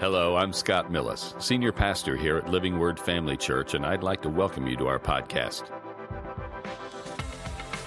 Hello, I'm Scott Millis, Senior Pastor here at Living Word Family Church, and I'd like to welcome you to our podcast.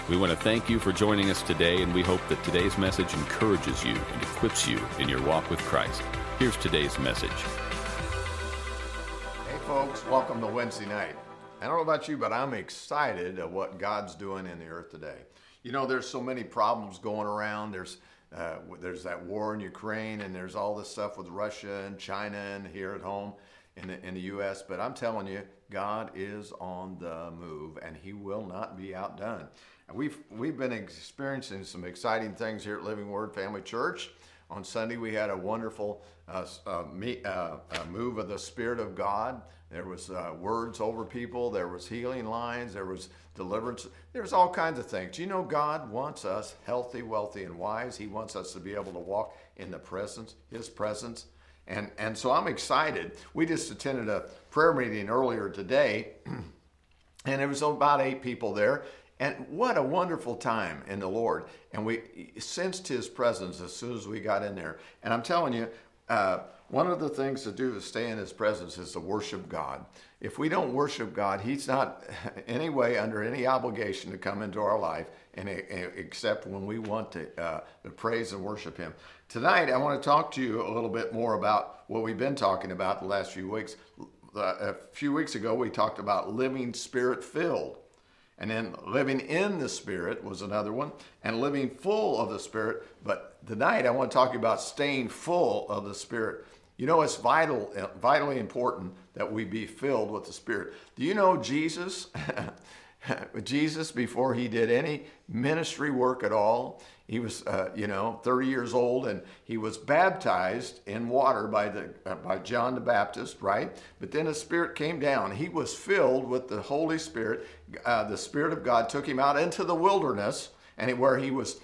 We want to thank you for joining us today, and we hope that today's message encourages you and equips you in your walk with Christ. Here's today's message. Hey, folks, welcome to Wednesday night. I don't know about you, but I'm excited at what God's doing in the earth today. You know, there's so many problems going around. There's uh, there's that war in Ukraine, and there's all this stuff with Russia and China and here at home in the, in the U.S. But I'm telling you, God is on the move, and He will not be outdone. And we've we've been experiencing some exciting things here at Living Word Family Church. On Sunday, we had a wonderful uh, uh, me, uh, move of the Spirit of God. There was uh, words over people. There was healing lines. There was deliverance. There's all kinds of things. You know, God wants us healthy, wealthy, and wise. He wants us to be able to walk in the presence, His presence. And, and so I'm excited. We just attended a prayer meeting earlier today, and there was about eight people there. And what a wonderful time in the Lord. And we sensed His presence as soon as we got in there. And I'm telling you, uh, one of the things to do to stay in His presence is to worship God. If we don't worship God, He's not any way under any obligation to come into our life, and except when we want to, uh, to praise and worship Him. Tonight, I want to talk to you a little bit more about what we've been talking about the last few weeks. a few weeks ago, we talked about living spirit filled. And then living in the Spirit was another one, and living full of the Spirit. But tonight I want to talk about staying full of the Spirit. You know, it's vital, vitally important that we be filled with the Spirit. Do you know Jesus? Jesus, before he did any ministry work at all, he was, uh, you know, 30 years old, and he was baptized in water by the uh, by John the Baptist, right? But then the Spirit came down. He was filled with the Holy Spirit. Uh, the Spirit of God took him out into the wilderness, and where he was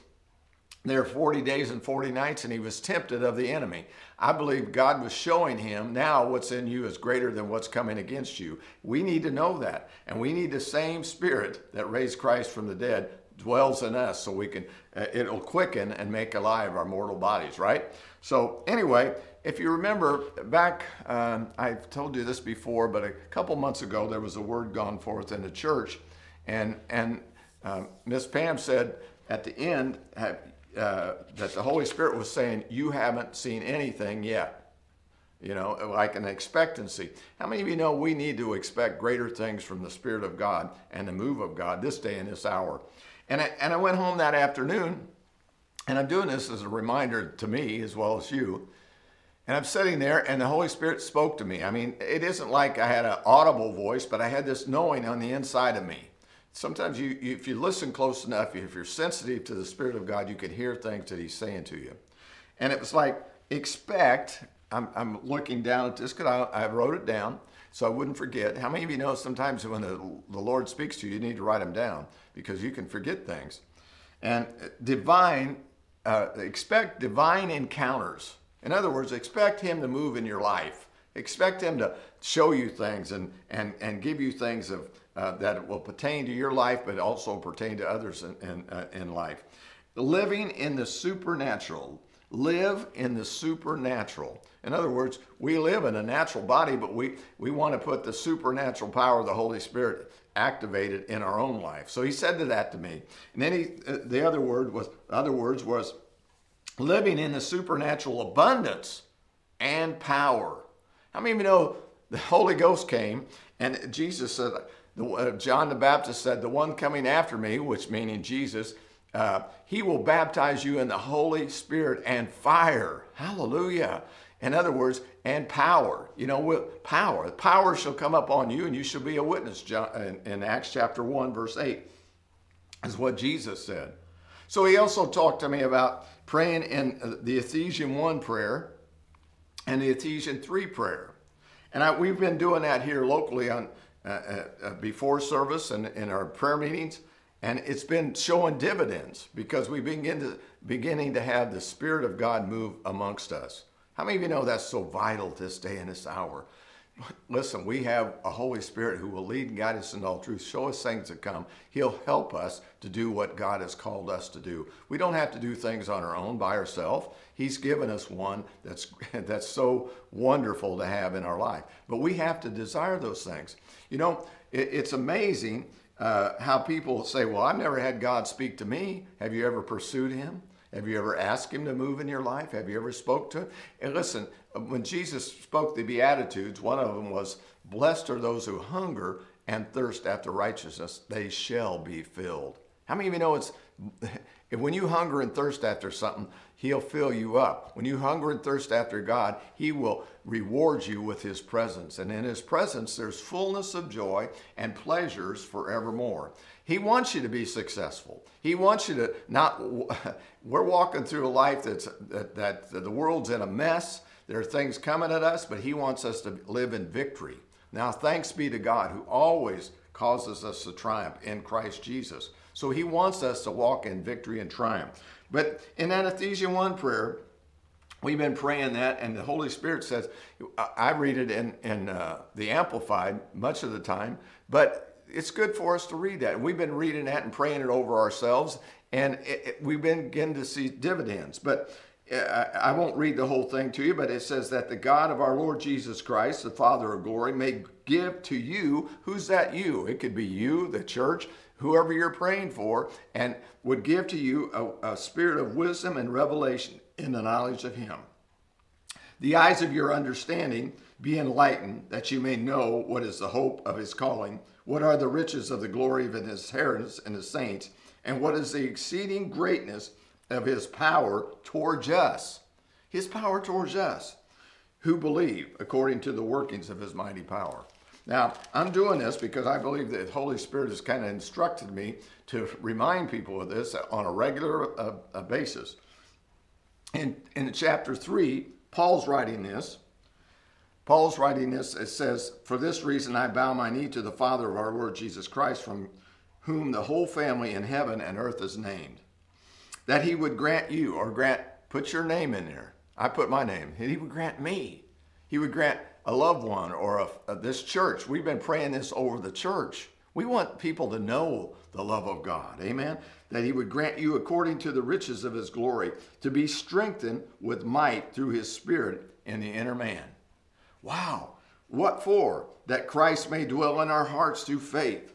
there 40 days and 40 nights, and he was tempted of the enemy. I believe God was showing him now what's in you is greater than what's coming against you. We need to know that, and we need the same Spirit that raised Christ from the dead dwells in us so we can uh, it'll quicken and make alive our mortal bodies right so anyway if you remember back um, i've told you this before but a couple months ago there was a word gone forth in the church and and um, miss pam said at the end uh, that the holy spirit was saying you haven't seen anything yet you know, like an expectancy. How many of you know we need to expect greater things from the Spirit of God and the move of God this day and this hour? And I, and I went home that afternoon, and I'm doing this as a reminder to me as well as you. And I'm sitting there, and the Holy Spirit spoke to me. I mean, it isn't like I had an audible voice, but I had this knowing on the inside of me. Sometimes you, you, if you listen close enough, if you're sensitive to the Spirit of God, you can hear things that He's saying to you. And it was like, expect. I'm, I'm looking down at this because I, I wrote it down so I wouldn't forget. How many of you know sometimes when the, the Lord speaks to you, you need to write them down because you can forget things. And divine, uh, expect divine encounters. In other words, expect Him to move in your life. Expect Him to show you things and, and, and give you things of, uh, that will pertain to your life, but also pertain to others in, in, uh, in life. Living in the supernatural live in the supernatural. In other words, we live in a natural body, but we, we want to put the supernatural power of the Holy Spirit activated in our own life. So he said to that to me. And then he, uh, the other word was, other words was living in the supernatural abundance and power. How many of you know the Holy Ghost came and Jesus said, uh, John the Baptist said, the one coming after me, which meaning Jesus, uh, he will baptize you in the Holy Spirit and fire. Hallelujah. In other words, and power. You know, with power. Power shall come up on you, and you shall be a witness. In Acts chapter 1, verse 8, is what Jesus said. So he also talked to me about praying in uh, the Ephesian 1 prayer and the Ephesian 3 prayer. And I, we've been doing that here locally on uh, uh, uh before service and in our prayer meetings. And it's been showing dividends because we begin to beginning to have the Spirit of God move amongst us. How many of you know that's so vital this day and this hour? listen, we have a Holy Spirit who will lead and guide us in all truth, show us things to come. He'll help us to do what God has called us to do. We don't have to do things on our own by ourselves. He's given us one that's that's so wonderful to have in our life. But we have to desire those things. You know, it, it's amazing uh, how people say, "Well, I've never had God speak to me." Have you ever pursued Him? Have you ever asked Him to move in your life? Have you ever spoke to Him? And listen, when Jesus spoke the Beatitudes, one of them was, Blessed are those who hunger and thirst after righteousness, they shall be filled. How many of you know it's when you hunger and thirst after something, He'll fill you up. When you hunger and thirst after God, He will reward you with His presence. And in His presence, there's fullness of joy and pleasures forevermore. He wants you to be successful. He wants you to not. We're walking through a life that's that, that the world's in a mess. There are things coming at us, but He wants us to live in victory. Now, thanks be to God who always causes us to triumph in Christ Jesus. So He wants us to walk in victory and triumph. But in that Ephesians 1 prayer, we've been praying that, and the Holy Spirit says, I read it in, in uh, the Amplified much of the time, but it's good for us to read that. And we've been reading that and praying it over ourselves, and it, it, we've been beginning to see dividends. But I won't read the whole thing to you, but it says that the God of our Lord Jesus Christ, the Father of glory, may give to you, who's that you? It could be you, the church, whoever you're praying for, and would give to you a, a spirit of wisdom and revelation in the knowledge of Him. The eyes of your understanding be enlightened, that you may know what is the hope of His calling, what are the riches of the glory of His inheritance in the saints, and what is the exceeding greatness of his power towards us. His power towards us who believe according to the workings of his mighty power. Now, I'm doing this because I believe that the Holy Spirit has kind of instructed me to remind people of this on a regular uh, uh, basis. In, in chapter 3, Paul's writing this. Paul's writing this. It says, For this reason I bow my knee to the Father of our Lord Jesus Christ, from whom the whole family in heaven and earth is named that he would grant you or grant, put your name in there. I put my name. He would grant me. He would grant a loved one or a, a, this church. We've been praying this over the church. We want people to know the love of God. Amen. That he would grant you according to the riches of his glory to be strengthened with might through his spirit in the inner man. Wow. What for? That Christ may dwell in our hearts through faith.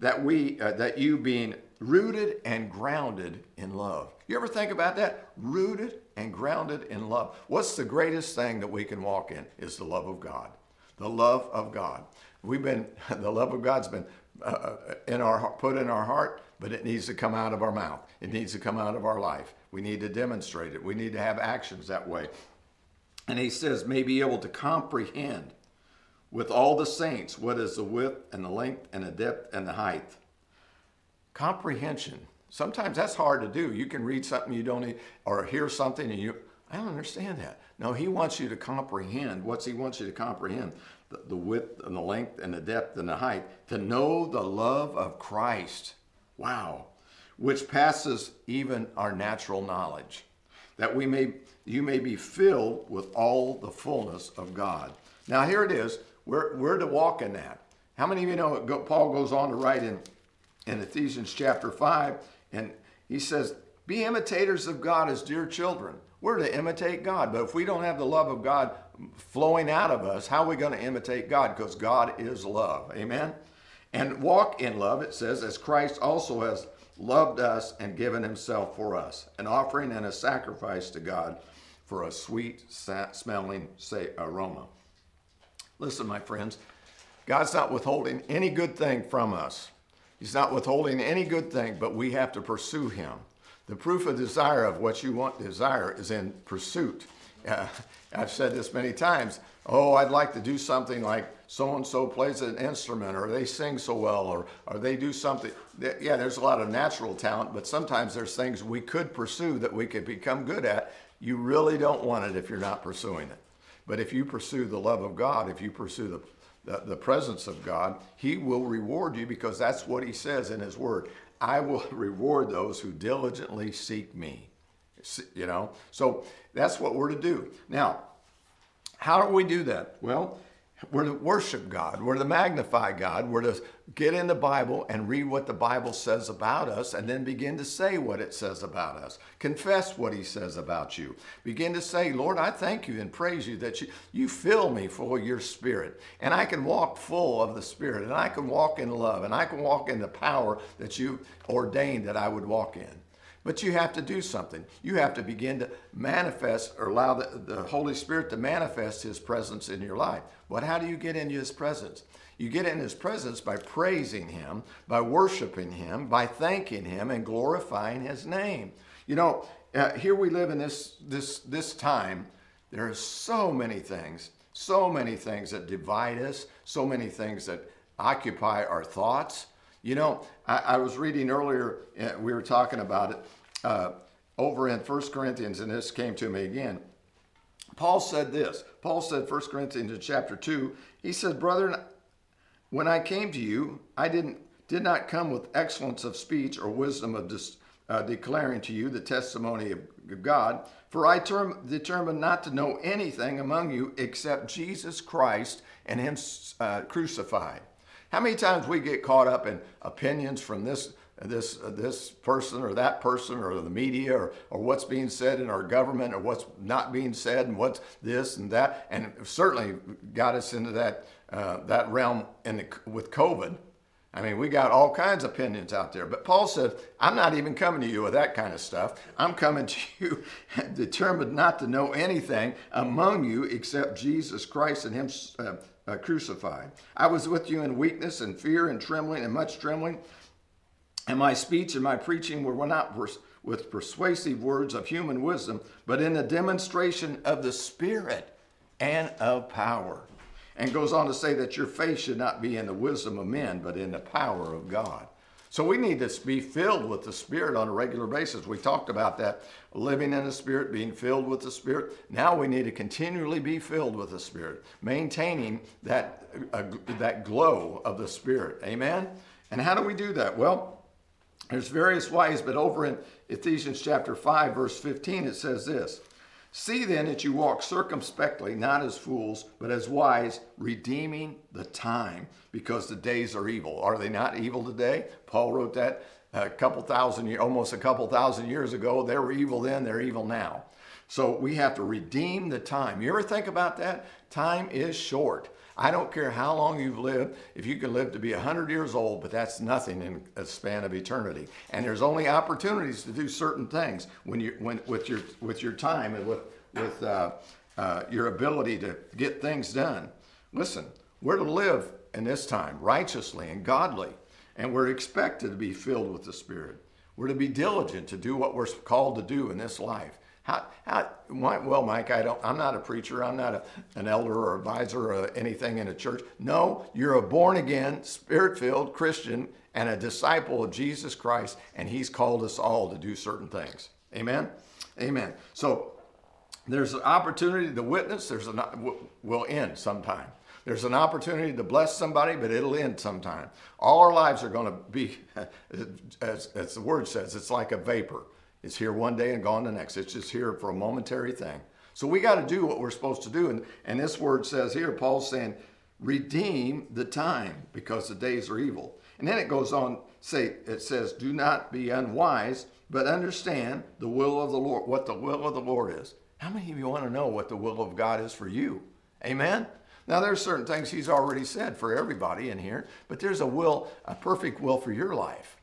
That we uh, that you being rooted and grounded in love. You ever think about that? Rooted and grounded in love. What's the greatest thing that we can walk in? Is the love of God. The love of God. We've been, the love of God's been uh, uh, in our put in our heart, but it needs to come out of our mouth. It needs to come out of our life. We need to demonstrate it. We need to have actions that way. And he says, may be able to comprehend with all the saints what is the width and the length and the depth and the height comprehension. Sometimes that's hard to do. You can read something you don't or hear something and you, I don't understand that. No, he wants you to comprehend. What's he wants you to comprehend? The, the width and the length and the depth and the height. To know the love of Christ. Wow. Which passes even our natural knowledge. That we may you may be filled with all the fullness of God. Now here it is. We're, we're to walk in that. How many of you know Paul goes on to write in in Ephesians chapter 5, and he says, Be imitators of God as dear children. We're to imitate God, but if we don't have the love of God flowing out of us, how are we going to imitate God? Because God is love. Amen? And walk in love, it says, as Christ also has loved us and given himself for us, an offering and a sacrifice to God for a sweet smelling say, aroma. Listen, my friends, God's not withholding any good thing from us. He's not withholding any good thing, but we have to pursue him. The proof of desire of what you want desire is in pursuit. Uh, I've said this many times. Oh, I'd like to do something like so and so plays an instrument, or they sing so well, or, or they do something. Yeah, there's a lot of natural talent, but sometimes there's things we could pursue that we could become good at. You really don't want it if you're not pursuing it. But if you pursue the love of God, if you pursue the the, the presence of God, He will reward you because that's what He says in His Word. I will reward those who diligently seek me. You know, so that's what we're to do. Now, how do we do that? Well, We're to worship God. We're to magnify God. We're to get in the Bible and read what the Bible says about us and then begin to say what it says about us. Confess what He says about you. Begin to say, Lord, I thank you and praise you that you, you fill me full of your Spirit. And I can walk full of the Spirit. And I can walk in love. And I can walk in the power that you ordained that I would walk in. But you have to do something. You have to begin to manifest or allow the, the Holy Spirit to manifest His presence in your life. But how do you get into His presence? You get in His presence by praising Him, by worshiping Him, by thanking Him, and glorifying His name. You know, uh, here we live in this, this, this time. There are so many things, so many things that divide us, so many things that occupy our thoughts. You know, I, I was reading earlier, uh, we were talking about it uh, over in 1 Corinthians, and this came to me again. Paul said this. Paul said, 1 Corinthians in chapter 2, he said, Brethren, when I came to you, I didn't did not come with excellence of speech or wisdom of dis, uh, declaring to you the testimony of God, for I term, determined not to know anything among you except Jesus Christ and Him uh, crucified. How many times we get caught up in opinions from this this uh, this person or that person or the media or, or what's being said in our government or what's not being said and what's this and that and certainly got us into that uh, that realm in the, with COVID. I mean, we got all kinds of opinions out there. But Paul said, I'm not even coming to you with that kind of stuff. I'm coming to you determined not to know anything among you except Jesus Christ and Him uh, uh, crucified. I was with you in weakness and fear and trembling and much trembling. And my speech and my preaching were not with persuasive words of human wisdom, but in the demonstration of the Spirit and of power. And goes on to say that your faith should not be in the wisdom of men, but in the power of God. So we need to be filled with the Spirit on a regular basis. We talked about that living in the Spirit, being filled with the Spirit. Now we need to continually be filled with the Spirit, maintaining that, uh, that glow of the Spirit. Amen? And how do we do that? Well, there's various ways, but over in Ephesians chapter 5, verse 15, it says this See then that you walk circumspectly, not as fools, but as wise, redeeming the time, because the days are evil. Are they not evil today? Paul wrote that a couple thousand years, almost a couple thousand years ago. They were evil then, they're evil now. So we have to redeem the time. You ever think about that? Time is short. I don't care how long you've lived, if you can live to be 100 years old, but that's nothing in a span of eternity. And there's only opportunities to do certain things when you, when, with, your, with your time and with, with uh, uh, your ability to get things done. Listen, we're to live in this time righteously and godly, and we're expected to be filled with the Spirit. We're to be diligent to do what we're called to do in this life. How, how, well, Mike, I don't, I'm not a preacher. I'm not a, an elder or advisor or anything in a church. No, you're a born again, spirit filled Christian and a disciple of Jesus Christ, and He's called us all to do certain things. Amen? Amen. So there's an opportunity to witness, there's an, will end sometime. There's an opportunity to bless somebody, but it'll end sometime. All our lives are going to be, as, as the word says, it's like a vapor. It's here one day and gone the next. It's just here for a momentary thing. So we got to do what we're supposed to do. And, and this word says here, Paul's saying, redeem the time because the days are evil. And then it goes on, say, it says, do not be unwise, but understand the will of the Lord, what the will of the Lord is. How many of you want to know what the will of God is for you? Amen? Now, there's certain things he's already said for everybody in here, but there's a will, a perfect will for your life.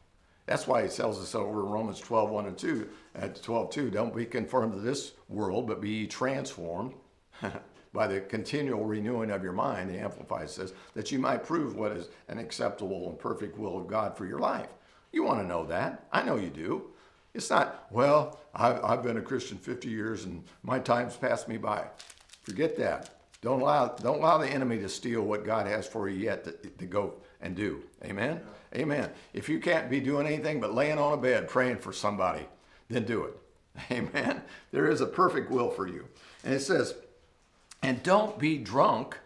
That's why he tells us over in Romans 12, 1 and 2, at 12, 2, don't be conformed to this world, but be transformed by the continual renewing of your mind, the Amplified says, that you might prove what is an acceptable and perfect will of God for your life. You want to know that. I know you do. It's not, well, I've, I've been a Christian 50 years and my time's passed me by. Forget that. Don't allow, don't allow the enemy to steal what God has for you yet to, to go and do. Amen? Amen. If you can't be doing anything but laying on a bed praying for somebody, then do it. Amen. There is a perfect will for you. And it says, and don't be drunk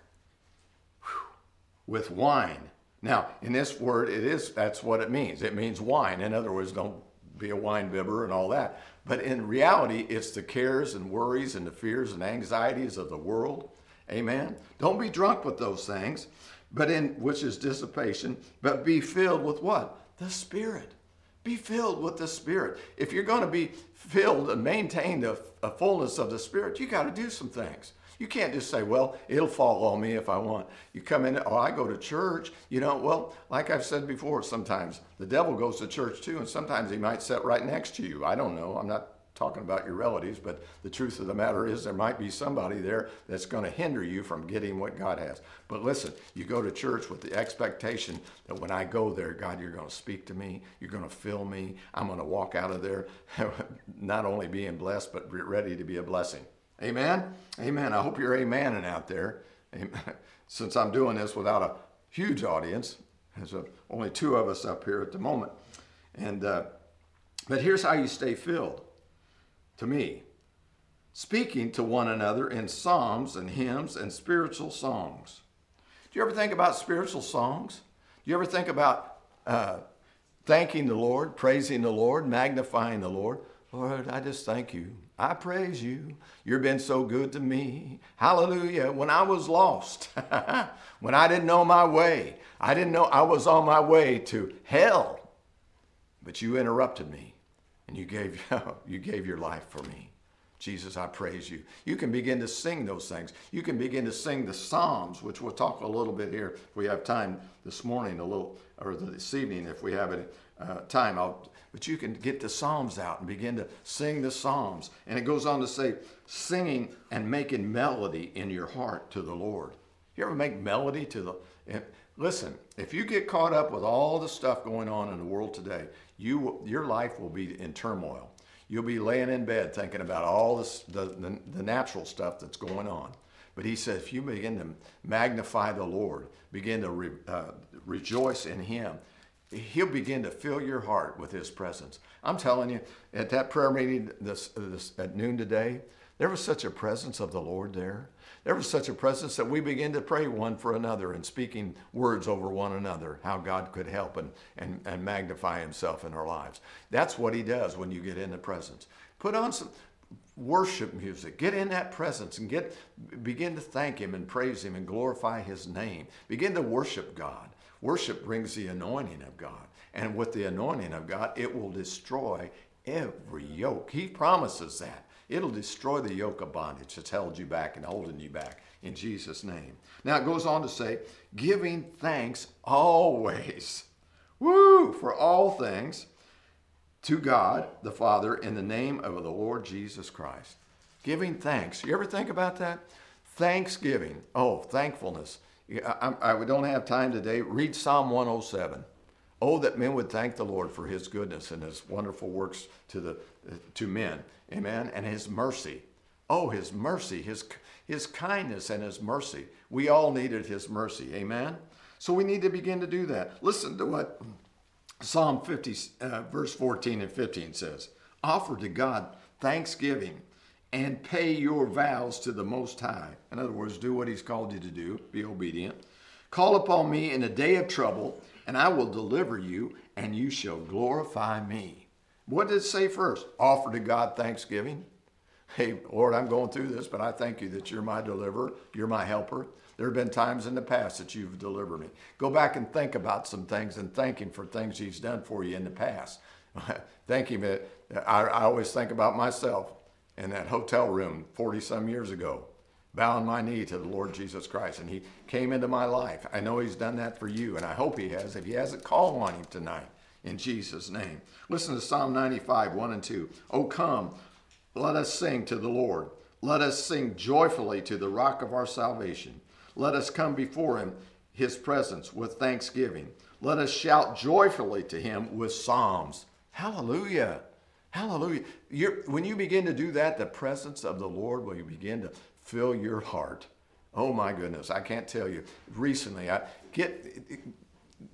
with wine. Now, in this word, it is that's what it means. It means wine. In other words, don't be a wine bibber and all that. But in reality, it's the cares and worries and the fears and anxieties of the world Amen. Don't be drunk with those things, but in which is dissipation, but be filled with what? The Spirit. Be filled with the Spirit. If you're going to be filled and maintain the a fullness of the Spirit, you got to do some things. You can't just say, well, it'll fall on me if I want. You come in, oh, I go to church. You know, well, like I've said before, sometimes the devil goes to church too, and sometimes he might sit right next to you. I don't know. I'm not talking about your relatives, but the truth of the matter is there might be somebody there that's going to hinder you from getting what God has. But listen, you go to church with the expectation that when I go there, God, you're going to speak to me, you're going to fill me, I'm going to walk out of there not only being blessed, but ready to be a blessing. Amen? Amen. I hope you're amening out there. Amen. Since I'm doing this without a huge audience, there's only two of us up here at the moment. And uh, but here's how you stay filled to me speaking to one another in psalms and hymns and spiritual songs. Do you ever think about spiritual songs? Do you ever think about uh, thanking the Lord, praising the Lord, magnifying the Lord? Lord, I just thank you. I praise you. You've been so good to me. Hallelujah. When I was lost, when I didn't know my way, I didn't know I was on my way to hell, but you interrupted me and you gave, you gave your life for me. Jesus, I praise you. You can begin to sing those things. You can begin to sing the Psalms, which we'll talk a little bit here if we have time this morning, a little, or this evening if we have any uh, time. I'll, but you can get the Psalms out and begin to sing the Psalms. And it goes on to say, singing and making melody in your heart to the Lord. You ever make melody to the. If, listen, if you get caught up with all the stuff going on in the world today, you your life will be in turmoil. You'll be laying in bed thinking about all this the, the, the natural stuff that's going on. But he said, if you begin to magnify the Lord, begin to re, uh, rejoice in Him, He'll begin to fill your heart with His presence. I'm telling you, at that prayer meeting this, this, at noon today, there was such a presence of the Lord there. There was such a presence that we began to pray one for another and speaking words over one another, how God could help and, and, and magnify himself in our lives. That's what he does when you get in the presence. Put on some worship music. Get in that presence and get begin to thank him and praise him and glorify his name. Begin to worship God. Worship brings the anointing of God. And with the anointing of God, it will destroy every yoke. He promises that. It'll destroy the yoke of bondage that's held you back and holding you back in Jesus' name. Now it goes on to say, giving thanks always. Woo! For all things to God the Father in the name of the Lord Jesus Christ. Giving thanks. You ever think about that? Thanksgiving. Oh, thankfulness. I, I, I don't have time today. Read Psalm 107. Oh, that men would thank the Lord for his goodness and his wonderful works to, the, to men. Amen. And his mercy. Oh, his mercy, his, his kindness and his mercy. We all needed his mercy. Amen. So we need to begin to do that. Listen to what Psalm 50, uh, verse 14 and 15 says Offer to God thanksgiving and pay your vows to the Most High. In other words, do what he's called you to do, be obedient. Call upon me in a day of trouble and I will deliver you, and you shall glorify me. What did it say first? Offer to God thanksgiving. Hey, Lord, I'm going through this, but I thank you that you're my deliverer, you're my helper. There have been times in the past that you've delivered me. Go back and think about some things and thank Him for things He's done for you in the past. thank Him. I, I always think about myself in that hotel room 40 some years ago bowing my knee to the Lord Jesus Christ. And He came into my life. I know He's done that for you, and I hope He has. If He hasn't, call on Him tonight in Jesus' name. Listen to Psalm 95, 1 and 2. Oh, come, let us sing to the Lord. Let us sing joyfully to the rock of our salvation. Let us come before Him, His presence, with thanksgiving. Let us shout joyfully to Him with psalms. Hallelujah. Hallelujah. You're, when you begin to do that, the presence of the Lord will begin to fill your heart. Oh my goodness, I can't tell you. Recently, I get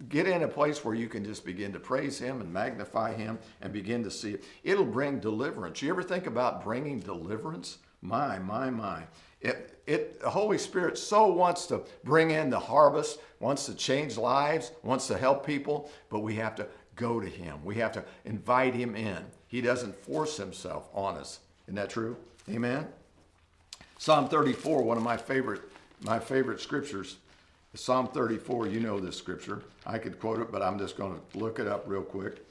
get in a place where you can just begin to praise him and magnify him and begin to see it. It'll bring deliverance. You ever think about bringing deliverance? My, my, my. It, it, the Holy Spirit so wants to bring in the harvest, wants to change lives, wants to help people, but we have to go to Him. We have to invite Him in. He doesn't force Himself on us. Isn't that true? Amen? Psalm 34, one of my favorite my favorite scriptures, Psalm 34. You know this scripture. I could quote it, but I'm just going to look it up real quick.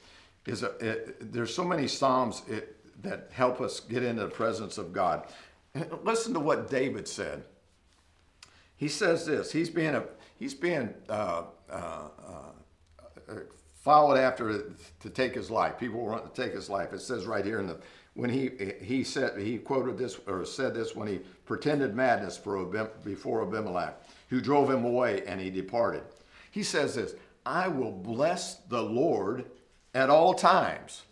Is a, it, there's so many psalms it, that help us get into the presence of God. Listen to what David said. He says this. He's being a he's being uh, uh, uh, followed after to take his life. People want to take his life. It says right here in the when he he said he quoted this or said this when he pretended madness for before Abimelech, who drove him away, and he departed. He says this: "I will bless the Lord at all times."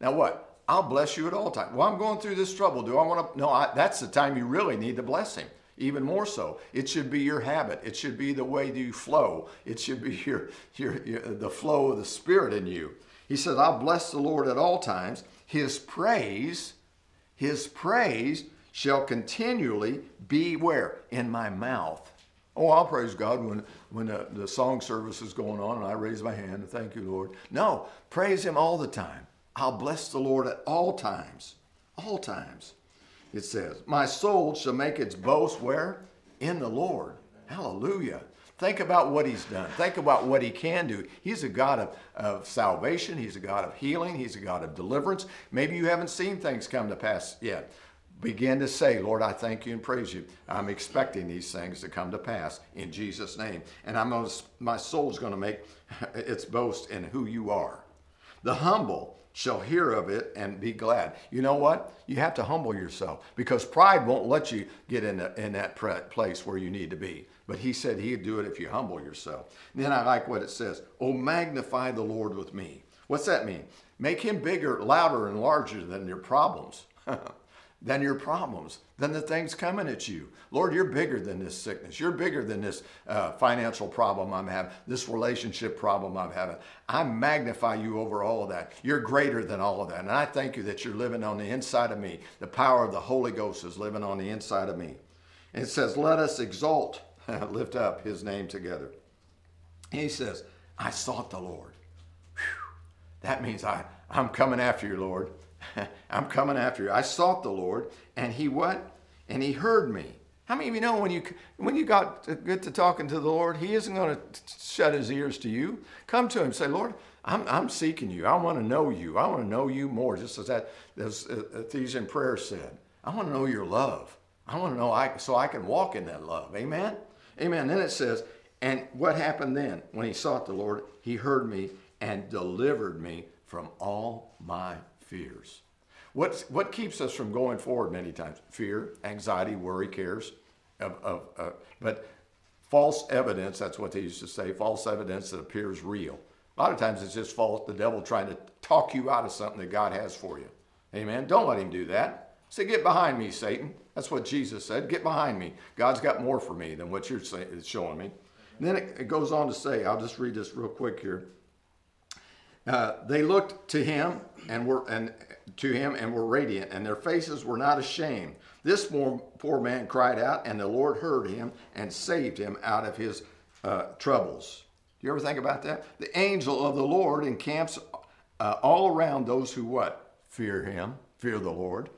Now what? I'll bless you at all times. Well, I'm going through this trouble. Do I want to? No, I, that's the time you really need to bless him even more so. It should be your habit. It should be the way you flow. It should be your, your, your, the flow of the Spirit in you. He says, I'll bless the Lord at all times. His praise, his praise shall continually be where? In my mouth. Oh, I'll praise God when, when the, the song service is going on and I raise my hand and thank you, Lord. No, praise him all the time. I'll bless the Lord at all times. All times it says, My soul shall make its boast where? In the Lord. Hallelujah. Think about what he's done. Think about what he can do. He's a God of, of salvation. He's a God of healing. He's a God of deliverance. Maybe you haven't seen things come to pass yet. Begin to say, Lord, I thank you and praise you. I'm expecting these things to come to pass in Jesus' name. And I'm gonna, my soul's going to make its boast in who you are. The humble shall hear of it and be glad. You know what? You have to humble yourself because pride won't let you get in, a, in that place where you need to be. But he said he'd do it if you humble yourself. And then I like what it says Oh, magnify the Lord with me. What's that mean? Make him bigger, louder, and larger than your problems. than your problems, than the things coming at you. Lord, you're bigger than this sickness. You're bigger than this uh, financial problem I'm having, this relationship problem I'm having. I magnify you over all of that. You're greater than all of that. And I thank you that you're living on the inside of me. The power of the Holy Ghost is living on the inside of me. And it says, Let us exalt, lift up his name together. And he says, I sought the Lord. Whew. That means I, I'm coming after you, Lord. I'm coming after you. I sought the Lord, and he what? And he heard me. How many of you know when you when you got to get to talking to the Lord, He isn't going to shut His ears to you. Come to Him, say, Lord, I'm, I'm seeking you. I want to know you. I want to know you more. Just as that as uh, uh, Ephesian prayer said, I want to know your love. I want to know I so I can walk in that love. Amen. Amen. Then it says, and what happened then when he sought the Lord? He heard me and delivered me from all my fears. What, what keeps us from going forward many times? Fear, anxiety, worry, cares. Of, of, uh, but false evidence, that's what they used to say, false evidence that appears real. A lot of times it's just false, the devil trying to talk you out of something that God has for you. Amen. Don't let him do that. Say, get behind me, Satan. That's what Jesus said. Get behind me. God's got more for me than what you're showing me. And then it, it goes on to say, I'll just read this real quick here. Uh, they looked to him and were and to him and were radiant, and their faces were not ashamed. This poor, poor man cried out, and the Lord heard him and saved him out of his uh, troubles. Do you ever think about that? The angel of the Lord encamps uh, all around those who what fear him, fear the Lord,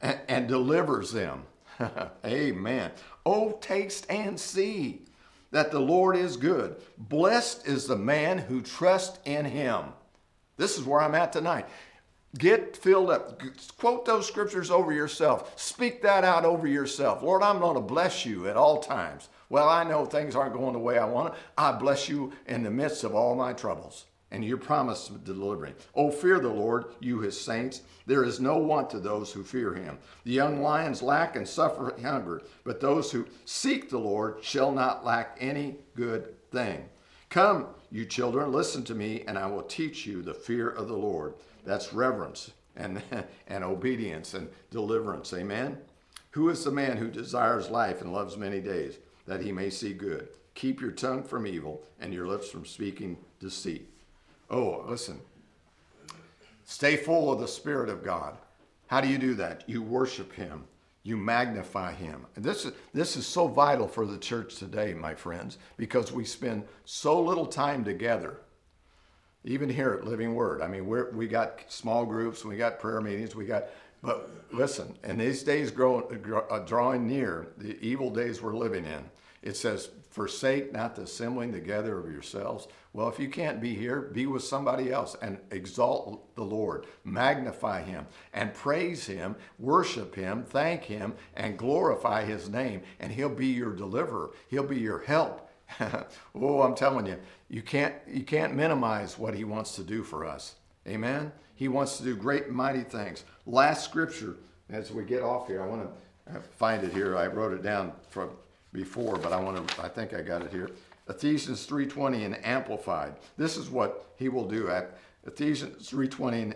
and, and delivers them. Amen. Oh, taste and see that the Lord is good. Blessed is the man who trusts in him. This is where I'm at tonight. Get filled up. Quote those scriptures over yourself. Speak that out over yourself. Lord, I'm going to bless you at all times. Well, I know things aren't going the way I want. I bless you in the midst of all my troubles and your promise of delivering. Oh, fear the Lord, you his saints. There is no want to those who fear him. The young lions lack and suffer hunger, but those who seek the Lord shall not lack any good thing. Come, you children, listen to me, and I will teach you the fear of the Lord. That's reverence and, and obedience and deliverance. Amen? Who is the man who desires life and loves many days, that he may see good? Keep your tongue from evil and your lips from speaking deceit. Oh, listen. Stay full of the Spirit of God. How do you do that? You worship Him you magnify him. This is, this is so vital for the church today, my friends, because we spend so little time together. Even here at Living Word, I mean, we're, we got small groups, we got prayer meetings, we got But listen, and these days grow, uh, drawing near, the evil days we're living in, it says, forsake not the assembling together of yourselves. Well, if you can't be here, be with somebody else and exalt the Lord, magnify Him, and praise Him, worship Him, thank Him, and glorify His name, and He'll be your deliverer. He'll be your help. oh, I'm telling you, you can't you can't minimize what He wants to do for us. Amen. He wants to do great mighty things. Last scripture, as we get off here, I want to uh, find it here. I wrote it down from before, but I want to. I think I got it here. Ephesians 3:20 and amplified. This is what he will do at Ephesians 3:20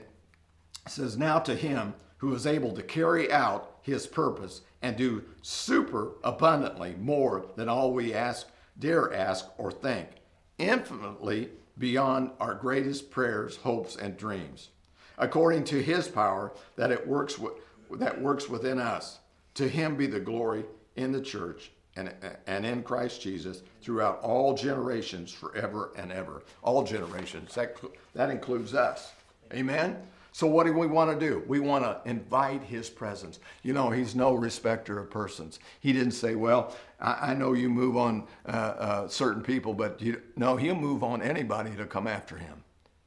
says now to him who is able to carry out his purpose and do super abundantly more than all we ask, dare ask or think, infinitely beyond our greatest prayers, hopes and dreams, according to his power that it works that works within us. To him be the glory in the church and, and in Christ Jesus throughout all generations, forever and ever. All generations. That, that includes us. Amen? So, what do we want to do? We want to invite his presence. You know, he's no respecter of persons. He didn't say, Well, I, I know you move on uh, uh, certain people, but you, no, he'll move on anybody to come after him.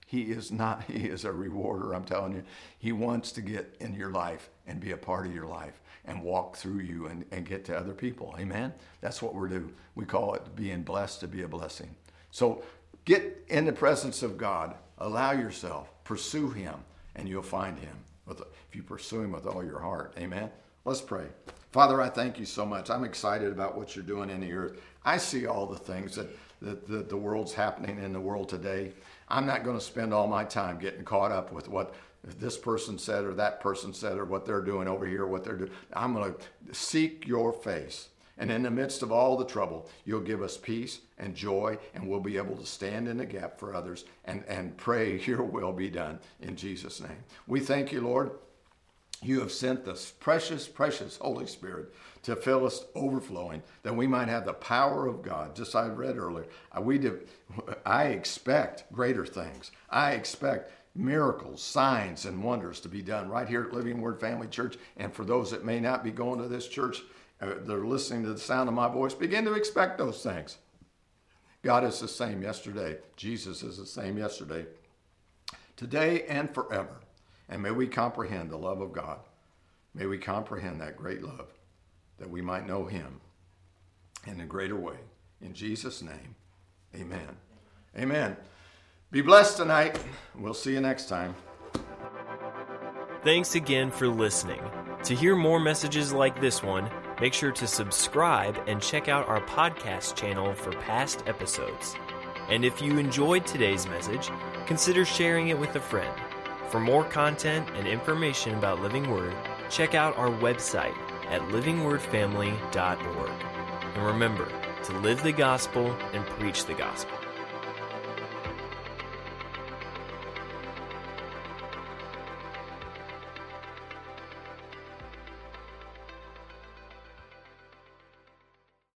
He is not, he is a rewarder, I'm telling you. He wants to get in your life and be a part of your life and walk through you and, and get to other people. Amen? That's what we're doing. We call it being blessed to be a blessing. So get in the presence of God, allow yourself, pursue Him, and you'll find Him if you pursue Him with all your heart. Amen? Let's pray. Father, I thank you so much. I'm excited about what you're doing in the earth. I see all the things that, that, that the world's happening in the world today. I'm not going to spend all my time getting caught up with what this person said or that person said or what they're doing over here, what they're doing. I'm going to seek your face. And in the midst of all the trouble, you'll give us peace and joy, and we'll be able to stand in the gap for others and, and pray, Your will be done in Jesus' name. We thank you, Lord. You have sent this precious, precious Holy Spirit to fill us overflowing, that we might have the power of God. Just I read earlier, we did, I expect greater things. I expect miracles, signs, and wonders to be done right here at Living Word Family Church. And for those that may not be going to this church, uh, they're listening to the sound of my voice, begin to expect those things. God is the same yesterday. Jesus is the same yesterday, today, and forever. And may we comprehend the love of God. May we comprehend that great love that we might know Him in a greater way. In Jesus' name, amen. Amen. Be blessed tonight. We'll see you next time. Thanks again for listening. To hear more messages like this one, make sure to subscribe and check out our podcast channel for past episodes. And if you enjoyed today's message, consider sharing it with a friend. For more content and information about Living Word, check out our website at livingwordfamily.org. And remember to live the gospel and preach the gospel.